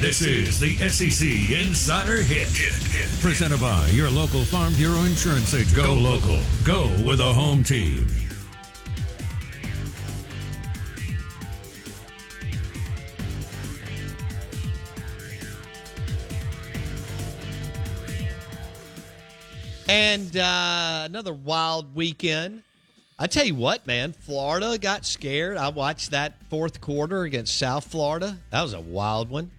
This is the SEC Insider Hit. Presented by your local Farm Bureau Insurance agent. Go local. Go with a home team. And uh, another wild weekend. I tell you what, man, Florida got scared. I watched that fourth quarter against South Florida. That was a wild one.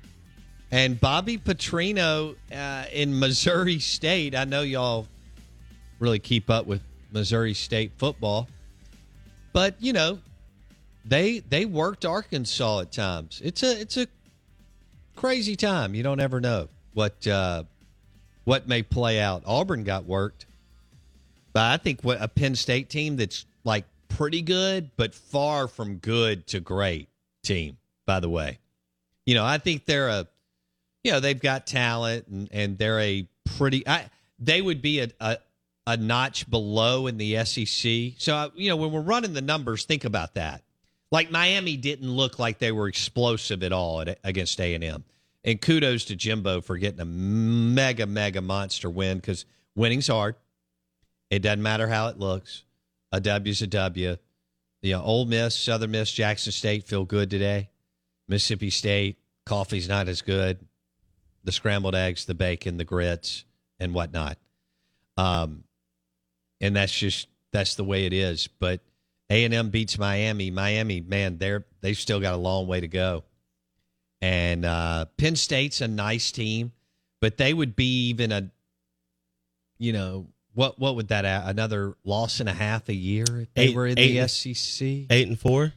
And Bobby Petrino uh, in Missouri State. I know y'all really keep up with Missouri State football, but you know they they worked Arkansas at times. It's a it's a crazy time. You don't ever know what uh, what may play out. Auburn got worked, but I think what a Penn State team that's like pretty good, but far from good to great team. By the way, you know I think they're a you know they've got talent and, and they're a pretty I, they would be a, a, a notch below in the SEC. So you know when we're running the numbers, think about that. Like Miami didn't look like they were explosive at all at, against A and M. And kudos to Jimbo for getting a mega mega monster win because winning's hard. It doesn't matter how it looks. A W's a W. You know, Ole Miss, Southern Miss, Jackson State feel good today. Mississippi State, coffee's not as good the scrambled eggs, the bacon, the grits, and whatnot. Um, and that's just that's the way it is. But A and M beats Miami. Miami, man, they're they've still got a long way to go. And uh, Penn State's a nice team, but they would be even a, you know, what what would that add? another loss and a half a year if they eight, were in eight, the SEC? Eight and four.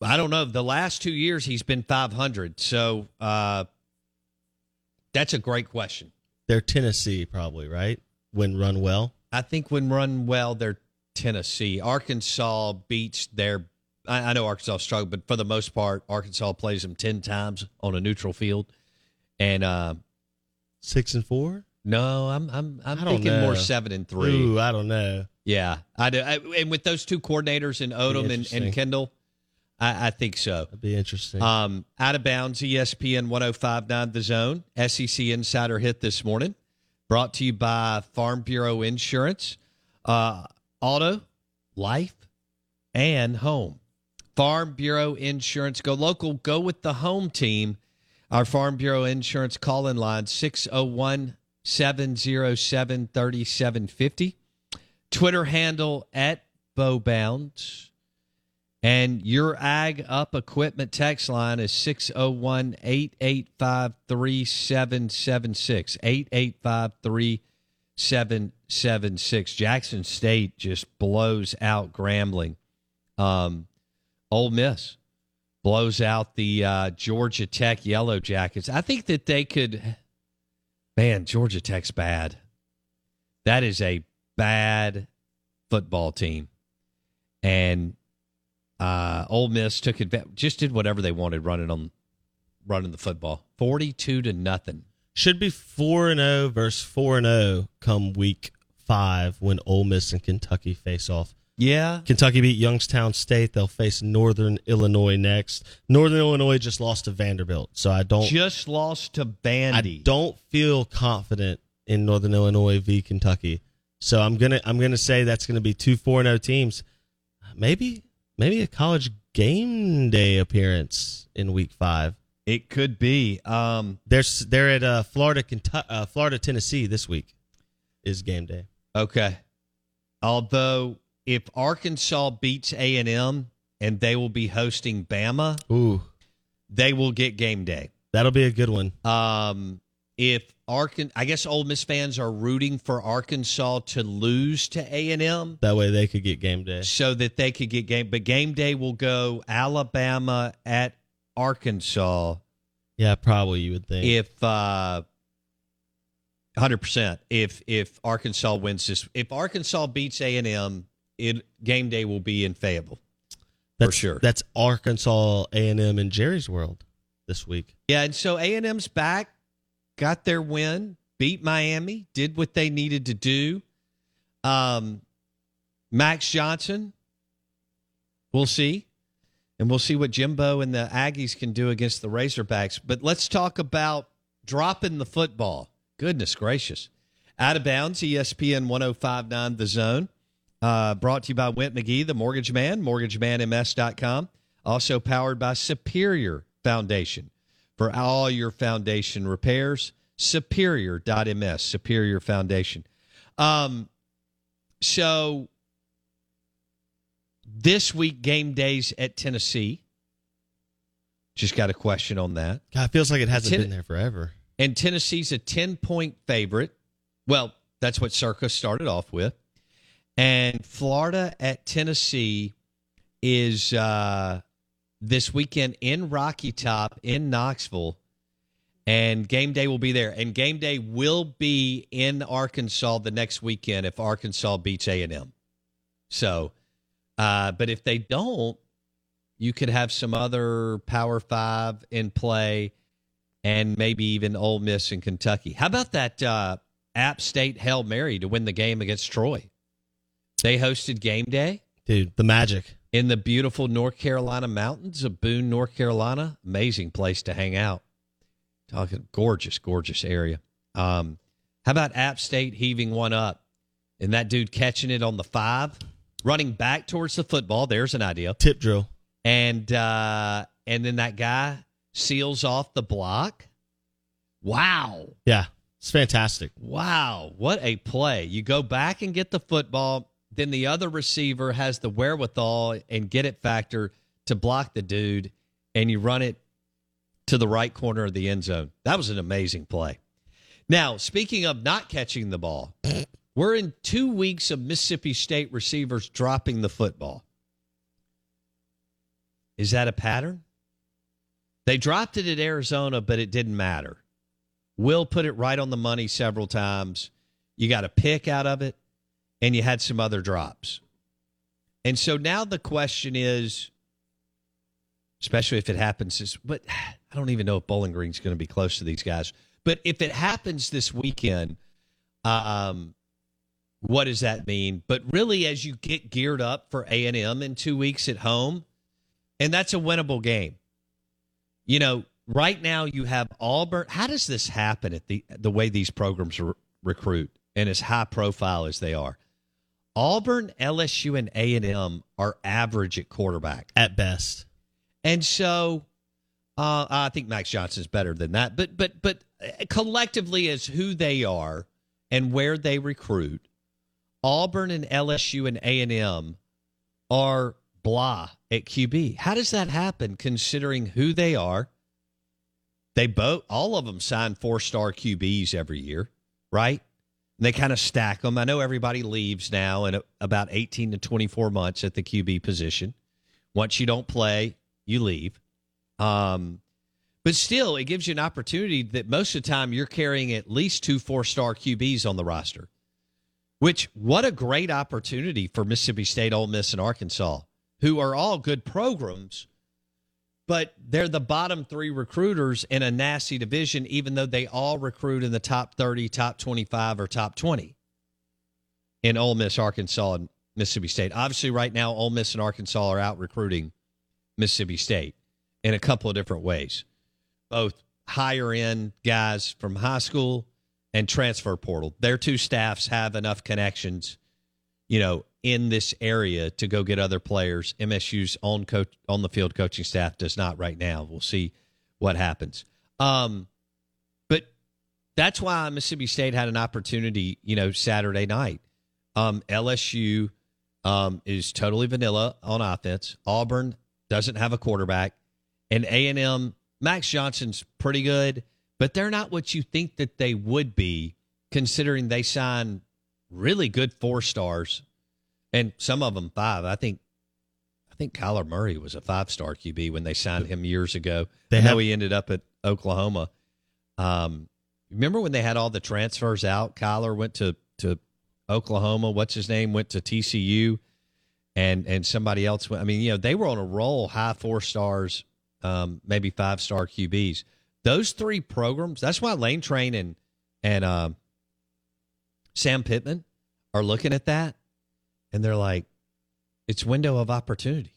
I don't know. The last two years he's been 500. So uh, that's a great question. They're Tennessee, probably, right? When run well? I think when run well, they're Tennessee. Arkansas beats their. I, I know Arkansas struggled, but for the most part, Arkansas plays them 10 times on a neutral field. And uh, six and four? No, I'm I'm I'm thinking know. more seven and three. Ooh, I don't know. Yeah, I do. I, and with those two coordinators in Odom and, and Kendall, I, I, think so. That'd be interesting. Um, out of bounds, ESPN 1059 The Zone, SEC Insider Hit this morning, brought to you by Farm Bureau Insurance, uh, Auto, Life, and Home. Farm Bureau Insurance. Go local, go with the home team. Our Farm Bureau Insurance call in line 601 707 3750. Twitter handle at Bowbounds. And your Ag Up Equipment text line is 601 885 3776. 885 3776. Jackson State just blows out Grambling. Um, Ole Miss blows out the uh, Georgia Tech Yellow Jackets. I think that they could. Man, Georgia Tech's bad. That is a bad football team. And uh, Ole Miss took advantage, just did whatever they wanted running on running the football. 42 to nothing. Should be 4 and 0 versus 4 and 0 come week 5 when Ole Miss and Kentucky face off. Yeah. Kentucky beat Youngstown State. They'll face Northern Illinois next. Northern Illinois just lost to Vanderbilt, so I don't Just lost to Vandy. I don't feel confident in Northern Illinois v Kentucky. So I'm gonna I'm gonna say that's gonna be two four zero teams. Maybe maybe a college game day appearance in week five. It could be. Um, They're they're at uh, Florida Kentucky, uh, Florida Tennessee this week is game day. okay. Although if Arkansas beats A&M and they will be hosting Bama, Ooh, they will get game day. that'll be a good one. Um, if Arkan, I guess Ole Miss fans are rooting for Arkansas to lose to A and M That way they could get game day. so that they could get game. But game day will go Alabama at Arkansas. Yeah, probably you would think. If uh, hundred percent, if if Arkansas wins this, if Arkansas beats A and M, it game day will be in Fayetteville. that's sure. That's Arkansas A and M and Jerry's World this week. Yeah, and so A and M's back, got their win, beat Miami, did what they needed to do. Um, Max Johnson, we'll see, and we'll see what Jimbo and the Aggies can do against the Razorbacks. But let's talk about dropping the football. Goodness gracious, out of bounds. ESPN 105.9 The Zone. Uh, brought to you by Went McGee, the mortgage man, mortgagemanms.com. Also powered by Superior Foundation. For all your foundation repairs, superior.ms, Superior Foundation. Um, so this week, game days at Tennessee. Just got a question on that. God, it feels like it hasn't Ten- been there forever. And Tennessee's a 10 point favorite. Well, that's what Circus started off with. And Florida at Tennessee is uh, this weekend in Rocky Top in Knoxville. And game day will be there. And game day will be in Arkansas the next weekend if Arkansas beats A&M. So, uh, but if they don't, you could have some other Power Five in play and maybe even Ole Miss and Kentucky. How about that uh, App State Hail Mary to win the game against Troy? They hosted game day Dude, the magic. In the beautiful North Carolina mountains of Boone, North Carolina. Amazing place to hang out. Talking gorgeous, gorgeous area. Um, how about App State heaving one up and that dude catching it on the five, running back towards the football? There's an idea Tip drill. and uh, and then that guy seals off the block. Wow. Yeah, it's fantastic. Wow, what a play. You go back and get the football, then the other receiver has the wherewithal and get it factor to block the dude, and you run it to the right corner of the end zone. That was an amazing play. Now, speaking of not catching the ball, we're in two weeks of Mississippi State receivers dropping the football. Is that a pattern? They dropped it at Arizona, but it didn't matter. Will put it right on the money several times. You got a pick out of it, and you had some other drops. And so now the question is, especially if it happens, is but I don't even know if Bowling Green's going to be close to these guys. But if it happens this weekend, um, what does that mean? But really, as you get geared up for A and M in two weeks at home, and that's a winnable game. You know, right now you have Auburn. How does this happen at the the way these programs re- recruit and as high profile as they are? Auburn, LSU, and A and M are average at quarterback, At best. and so uh, I think Max Johnson's better than that. But but but uh, collectively, as who they are and where they recruit, Auburn and LSU and A and M are blah at QB. How does that happen considering who they are? They both all of them sign four-star QBs every year, right? And they kind of stack them. I know everybody leaves now in about 18 to 24 months at the QB position. Once you don't play, you leave. Um, but still, it gives you an opportunity that most of the time you're carrying at least two four-star QBs on the roster. Which what a great opportunity for Mississippi State, Ole Miss, and Arkansas, who are all good programs. But they're the bottom three recruiters in a nasty division, even though they all recruit in the top 30, top 25, or top 20 in Ole Miss, Arkansas, and Mississippi State. Obviously, right now, Ole Miss and Arkansas are out recruiting Mississippi State in a couple of different ways, both higher end guys from high school and transfer portal. Their two staffs have enough connections, you know, in this area to go get other players. MSU's on coach on the field coaching staff does not right now. We'll see what happens. Um, but that's why Mississippi State had an opportunity, you know, Saturday night. Um, LSU um, is totally vanilla on offense. Auburn doesn't have a quarterback, and A and M Max Johnson's pretty good, but they're not what you think that they would be, considering they signed really good four stars, and some of them five. I think. I think Kyler Murray was a five star QB when they signed him years ago. They I know have, he ended up at Oklahoma. Um, remember when they had all the transfers out? Kyler went to to Oklahoma. What's his name? Went to TCU, and and somebody else went. I mean, you know, they were on a roll, high four stars, um, maybe five star QBs. Those three programs. That's why Lane Train and and um, Sam Pittman are looking at that, and they're like, it's window of opportunity.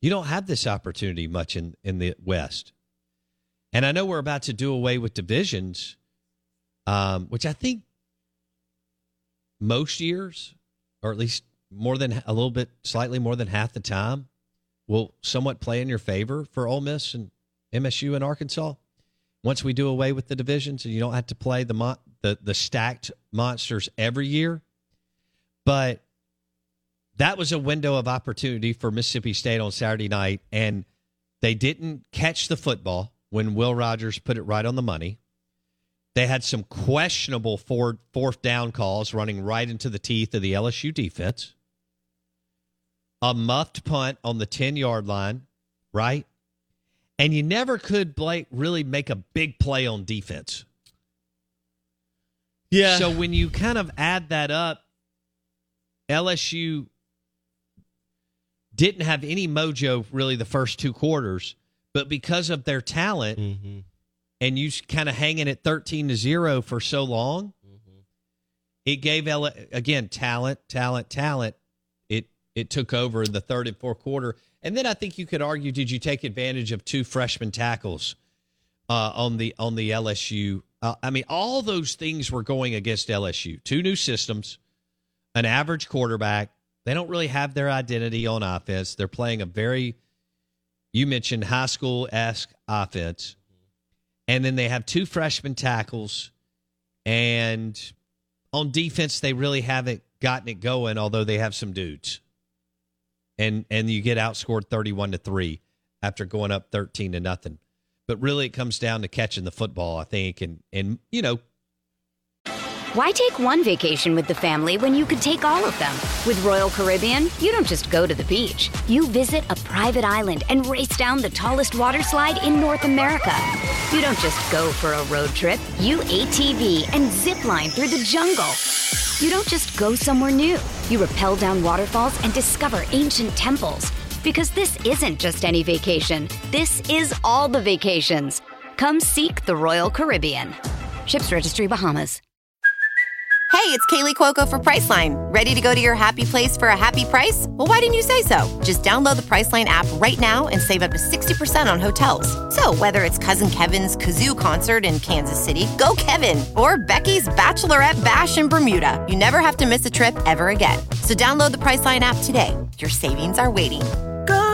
You don't have this opportunity much in in the West, and I know we're about to do away with divisions, um, which I think most years, or at least more than a little bit, slightly more than half the time, will somewhat play in your favor for Ole Miss and MSU and Arkansas. Once we do away with the divisions and you don't have to play the mo- the the stacked monsters every year, but that was a window of opportunity for Mississippi State on Saturday night, and they didn't catch the football when Will Rogers put it right on the money. They had some questionable fourth, fourth down calls running right into the teeth of the LSU defense. A muffed punt on the 10 yard line, right? And you never could Blake really make a big play on defense. Yeah. So when you kind of add that up, LSU didn't have any mojo really the first two quarters, but because of their talent, mm-hmm and you kind of hanging at 13 to 0 for so long, mm-hmm. it gave L- again talent, talent, talent. It it took over in the third and fourth quarter. And then I think you could argue did you take advantage of two freshman tackles uh, on the on the LSU uh, I mean all those things were going against LSU. Two new systems, an average quarterback. They don't really have their identity on offense. They're playing a very you mentioned high school esque offense and then they have two freshman tackles. And on defense, they really haven't gotten it going, although they have some dudes. And and you get outscored 31 to 3 after going up 13 to nothing. But really it comes down to catching the football, I think, and and you know, why take one vacation with the family when you could take all of them? With Royal Caribbean, you don't just go to the beach. You visit a private island and race down the tallest water slide in North America. You don't just go for a road trip. You ATV and zip line through the jungle. You don't just go somewhere new. You rappel down waterfalls and discover ancient temples. Because this isn't just any vacation. This is all the vacations. Come seek the Royal Caribbean. Ships Registry Bahamas. Hey, it's Kaley Cuoco for Priceline. Ready to go to your happy place for a happy price? Well, why didn't you say so? Just download the Priceline app right now and save up to 60% on hotels. So, whether it's Cousin Kevin's Kazoo concert in Kansas City, go Kevin, or Becky's Bachelorette Bash in Bermuda, you never have to miss a trip ever again. So, download the Priceline app today. Your savings are waiting.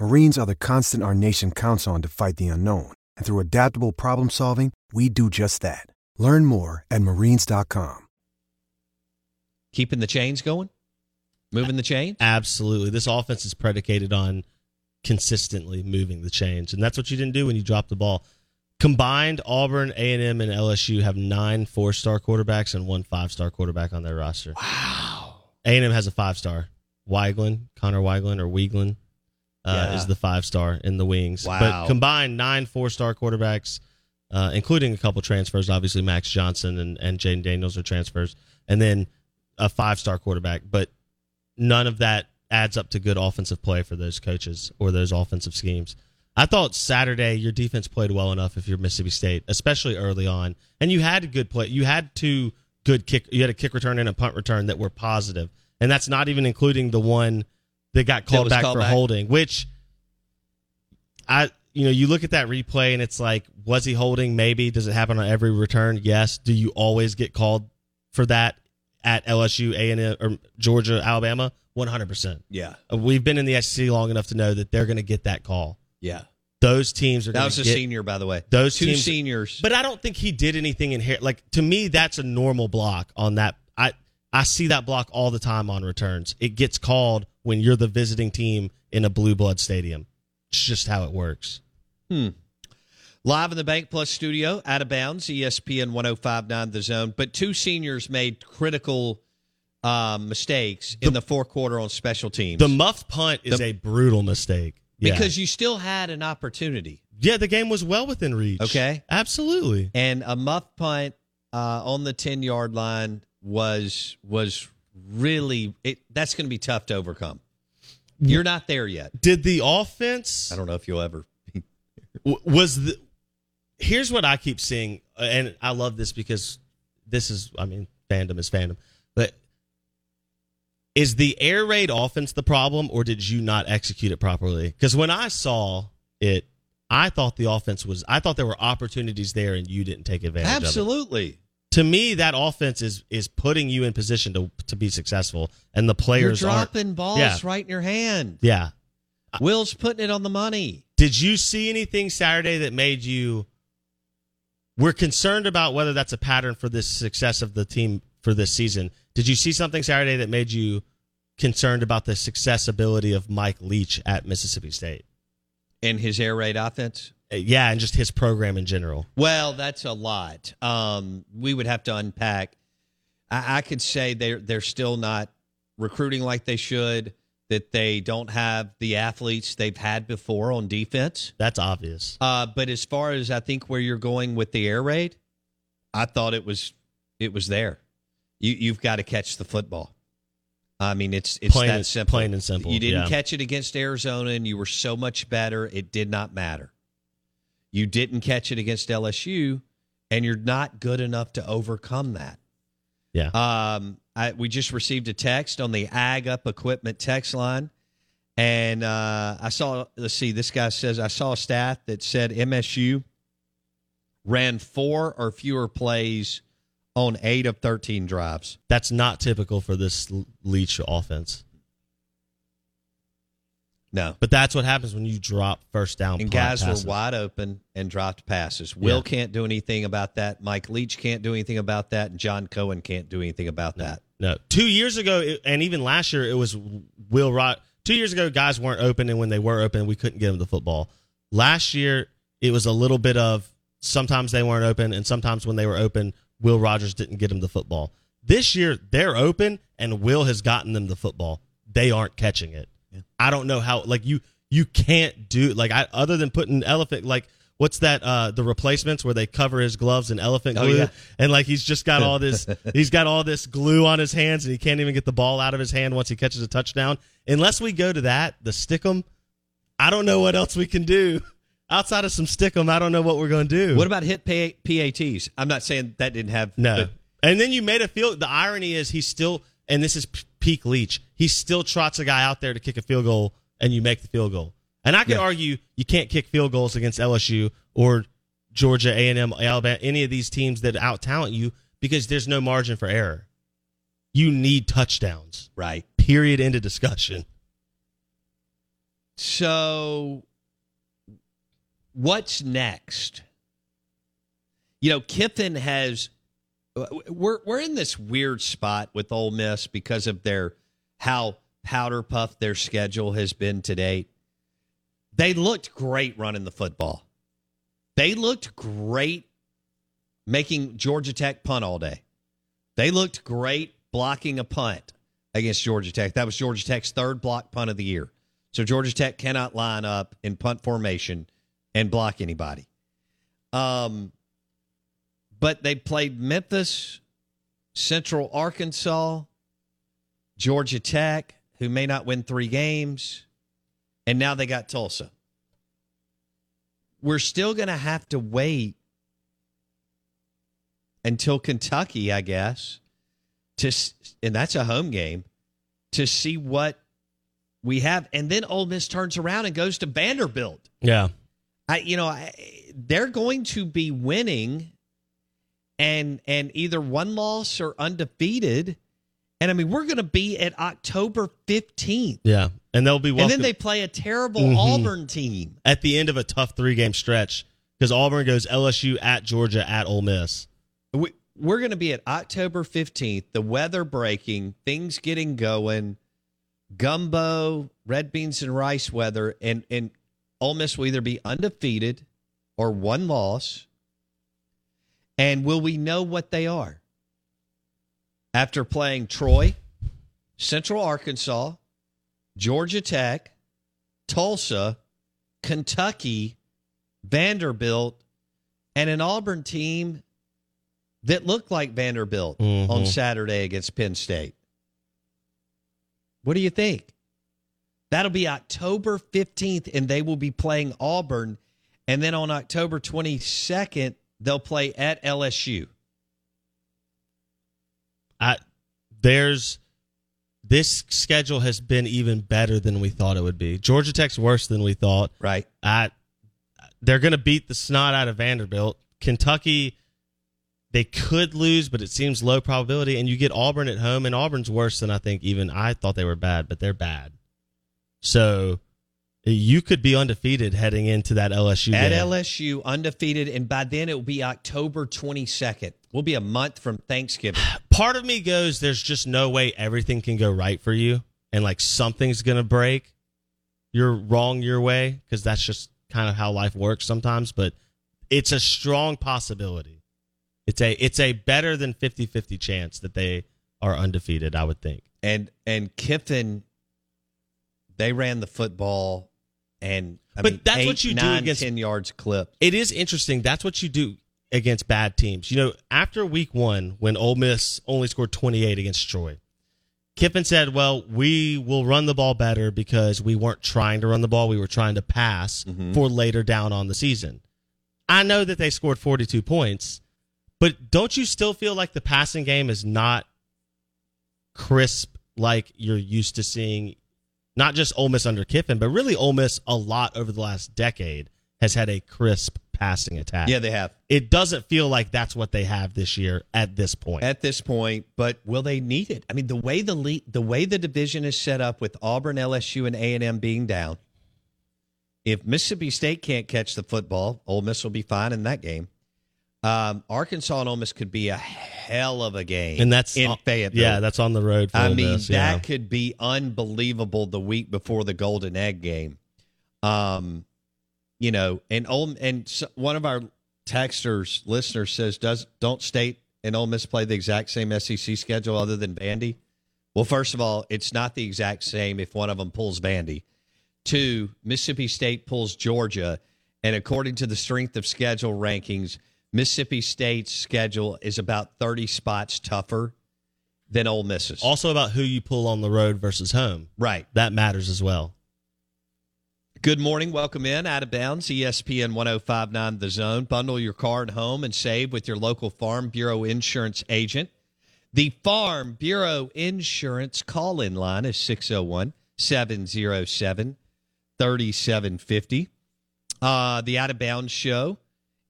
Marines are the constant our nation counts on to fight the unknown. And through adaptable problem solving, we do just that. Learn more at marines.com. Keeping the chains going? Moving the chains? Absolutely. This offense is predicated on consistently moving the chains, and that's what you didn't do when you dropped the ball. Combined, Auburn, A and M, and LSU have nine four-star quarterbacks and one five-star quarterback on their roster. Wow. A and M has a five-star. Weigland, Connor Weigland or Weigland, uh, Yeah. is the five-star in the wings. Wow. But combined, nine four-star quarterbacks, uh, including a couple transfers. Obviously, Max Johnson and and Jayden Daniels are transfers, and then a five-star quarterback. But none of that adds up to good offensive play for those coaches or those offensive schemes. I thought Saturday your defense played well enough if you're Mississippi State, especially early on, and you had a good play. You had two good kick. You had a kick return and a punt return that were positive, and that's not even including the one that got called back called for back? holding. Which I, you know, you look at that replay and it's like, was he holding? Maybe. Does it happen on every return? Yes. Do you always get called for that at LSU, A and M, or Georgia, Alabama? One hundred percent. Yeah. Uh, We've been in the SEC long enough to know that they're going to get that call. Yeah. Those teams are. That was a get, senior, by the way. Those two teams, seniors. But I don't think he did anything in here. Like to me, that's a normal block on that. I see that block all the time on returns. It gets called when you're the visiting team in a blue blood stadium. It's just how it works. Hmm. Live in the Bank Plus studio, out of bounds, ESPN 1059 The Zone. But two seniors made critical um, mistakes in the fourth quarter on special teams. The muff punt is The- a brutal mistake. Yeah. because you still had an opportunity. yeah, the game was well within reach. Okay. absolutely. And a muff punt uh, on the 10 yard line was was really it, that's going to be tough to overcome. Mm. You're not there yet. Did the offense I don't know if you'll ever. was the here's what I keep seeing, and I love this because this is, I mean, fandom is fandom, but is the air raid offense the problem, or did you not execute it properly? Because when I saw it, I thought the offense was, I thought there were opportunities there, and you didn't take advantage of. Absolutely. To me, that offense is is putting you in position to to be successful, and the You're players aren't. dropping balls Yeah. right in your hand. Yeah. Will's putting it on the money. Did you see anything Saturday that made you? We're concerned about whether that's a pattern for this success of the team for this season. Did you see something Saturday that made you concerned about the successability of Mike Leach at Mississippi State? in his air raid offense? Yeah, and just his program in general. Well, that's a lot. Um, we would have to unpack. I, I could say they're they're still not recruiting like they should. That they don't have the athletes they've had before on defense. That's obvious. Uh, but as far as I think where you're going with the air raid, I thought it was it was there. You you've got to catch the football. I mean, it's it's Plain that and- simple. plain and simple, You didn't yeah. catch it against Arizona, and you were so much better. It did not matter. You didn't catch it against LSU, and you're not good enough to overcome that. Yeah. Um, I, we just received a text on the Ag Up Equipment text line, and uh, I saw. Let's see. This guy says I saw a stat that said MSU ran four or fewer plays on eight of thirteen drives. That's not typical for this Leach offense. No, But that's what happens when you drop first down. and guys passes. were wide open and dropped passes. Will Yeah. can't do anything about that. Mike Leach can't do anything about that, and John Cohen can't do anything about that. No, two years ago, and even last year, it was Will Rod. Two years ago, guys weren't open, and when they were open, we couldn't get them the football. Last year, it was a little bit of sometimes they weren't open, and sometimes when they were open, Will Rogers didn't get them the football. This year, they're open, and Will has gotten them the football. They aren't catching it. I don't know how. Like you, you can't do like I other than putting elephant like. What's that? Uh, the replacements where they cover his gloves in elephant Oh, glue, yeah. and like he's just got all this, he's got all this glue on his hands, and he can't even get the ball out of his hand once he catches a touchdown. Unless we go to that, the stickum, I don't know what else we can do outside of some stickum. I don't know what we're going to do. What about hit P- PATs? I'm not saying that didn't have No. and then you made a field. The irony is he's still, and this is p- peak Leach. He still trots a guy out there to kick a field goal, and you make the field goal. And I could Yeah. argue you can't kick field goals against LSU or Georgia, A and M, Alabama, any of these teams that out talent you because there's no margin for error. You need touchdowns. right. Period. End of discussion. So, what's next? You know, Kiffin has. We're we're in this weird spot with Ole Miss because of their how powder puff their schedule has been to date. They looked great running the football. They looked great making Georgia Tech punt all day. They looked great blocking a punt against Georgia Tech. That was Georgia Tech's third block punt of the year. So Georgia Tech cannot line up in punt formation and block anybody. Um, but they played Memphis, Central Arkansas, Georgia Tech, who may not win three games, and now they got Tulsa. We're still going to have to wait until Kentucky, I guess, to and that's a home game to see what we have, and then Ole Miss turns around and goes to Vanderbilt. Yeah, I you know I, they're going to be winning, and and either one loss or undefeated. And I mean, we're going to be at October 15th. Yeah. And they'll be welcome. And then they play a terrible mm-hmm. Auburn team. At the end of a tough three game stretch, because Auburn goes LSU at Georgia at Ole Miss. We, we're going to be at October 15th, the weather breaking, things getting going, gumbo, red beans and rice weather. And, and Ole Miss will either be undefeated or one loss. And will we know what they are? After playing Troy, Central Arkansas, Georgia Tech, Tulsa, Kentucky, Vanderbilt, and an Auburn team that looked like Vanderbilt mm-hmm. on Saturday against Penn State. What do you think? That'll be October 15th, and they will be playing Auburn. And then on October 22nd, they'll play at LSU. I, there's this schedule has been even better than we thought it would be. Georgia Tech's worse than we thought. Right. I, they're going to beat the snot out of Vanderbilt. Kentucky, they could lose, but it seems low probability. And you get Auburn at home, and Auburn's worse than I think even I thought they were bad, but they're bad. So you could be undefeated heading into that LSU at game. LSU undefeated, and by then it will be October 22nd. We'll be a month from Thanksgiving. Part of me goes, there's just no way everything can go right for you, and like something's gonna break. You're wrong your way because that's just kind of how life works sometimes. But it's a strong possibility. It's a it's a better than 50-50 chance that they are undefeated. I would think. And and Kiffin, they ran the football and I but mean, that's eight, what you nine, do against ten yards clip. It is interesting. That's what you do against bad teams. You know, after week one, when Ole Miss only scored 28 against Troy, Kiffin said, "Well, we will run the ball better because we weren't trying to run the ball; we were trying to pass mm-hmm. for later down on the season." I know that they scored 42 points, but don't you still feel like the passing game is not crisp like you're used to seeing not just Ole Miss under Kiffin, but really Ole Miss a lot over the last decade has had a crisp passing attack. Yeah, they have. It doesn't feel like that's what they have this year at this point. At this point, but will they need it? I mean, the way the le- the way the division is set up with Auburn, LSU, and A and M being down, if Mississippi State can't catch the football, Ole Miss will be fine in that game. Um, Arkansas and Ole Miss could be a hell of a game, and that's in Fayetteville. Yeah, that's on the road. I mean, Miss, yeah. that could be unbelievable. The week before the Golden Egg game, um, you know, and Ole and one of our texters listeners says, "Does don't State and Ole Miss play the exact same SEC schedule other than Vandy?" Well, first of all, it's not the exact same if one of them pulls Vandy. Two, Mississippi State pulls Georgia, and according to the strength of schedule rankings Mississippi State's schedule is about 30 spots tougher than Ole Miss's. Also about who you pull on the road versus home. Right. That matters as well. Good morning. Welcome in. Out of bounds, ESPN 1059 The Zone. Bundle your car and home and save with your local Farm Bureau insurance agent. The Farm Bureau Insurance call in line is 601 707 3750. Uh, the Out of Bounds show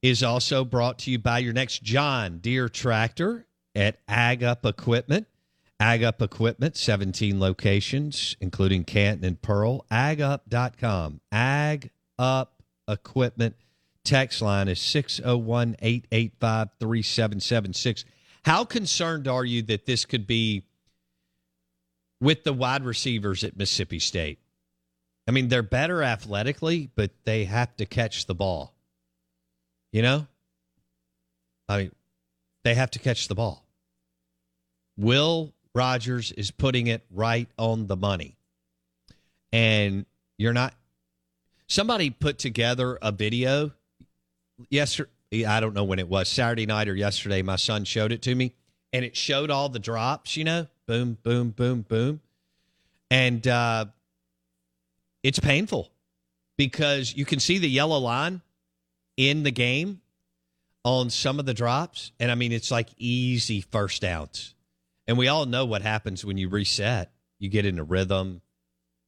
is also brought to you by your next John Deere tractor at Ag Up Equipment. Ag Up Equipment, 17 locations, including Canton and Pearl. AgUp.com. Ag Up Equipment. Text line is 601 885 3776. How concerned are you that this could be with the wide receivers at Mississippi State? I mean, they're better athletically, but they have to catch the ball. You know? I mean, they have to catch the ball. Will Rogers is putting it right on the money. And you're not somebody put together a video yesterday I don't know when it was, Saturday night or yesterday. My son showed it to me, and it showed all the drops, you know, boom, boom, boom, boom. And uh, it's painful because you can see the yellow line in the game on some of the drops. And I mean, it's like easy first downs. And we all know what happens when you reset. You get in a rhythm.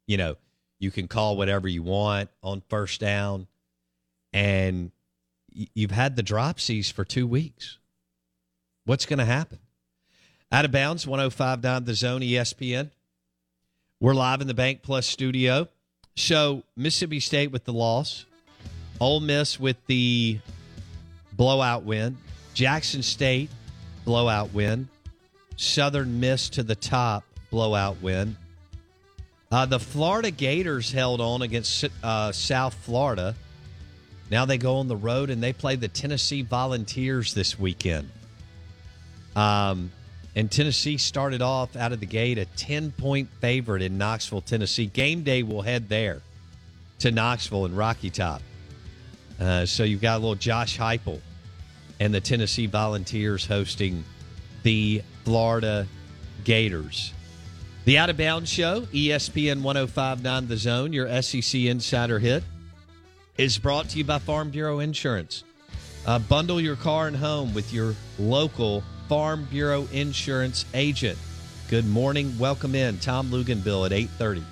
You know, you can call whatever you want on first down. And you've had the dropsies for two weeks. What's going to happen? Out of bounds, 1059 the zone, ESPN. We're live in the Bank Plus studio. So, Mississippi State with the loss, Ole Miss with the blowout win, Jackson State blowout win, Southern Miss to the top blowout win. Uh, the Florida Gators held on against uh, South Florida now they go on the road and they play the Tennessee Volunteers this weekend. Um, and Tennessee started off out of the gate a 10 point favorite in Knoxville, Tennessee. Game day will head there to Knoxville and Rocky Top. Uh, so you've got a little Josh Heupel and the Tennessee Volunteers hosting the Florida Gators. The Out of Bounds Show, ESPN 1059 The Zone, your SEC Insider hit is brought to you by Farm Bureau Insurance. Uh, bundle your car and home with your local Farm Bureau Insurance agent. Good morning. Welcome in. Tom Luginbill at 830.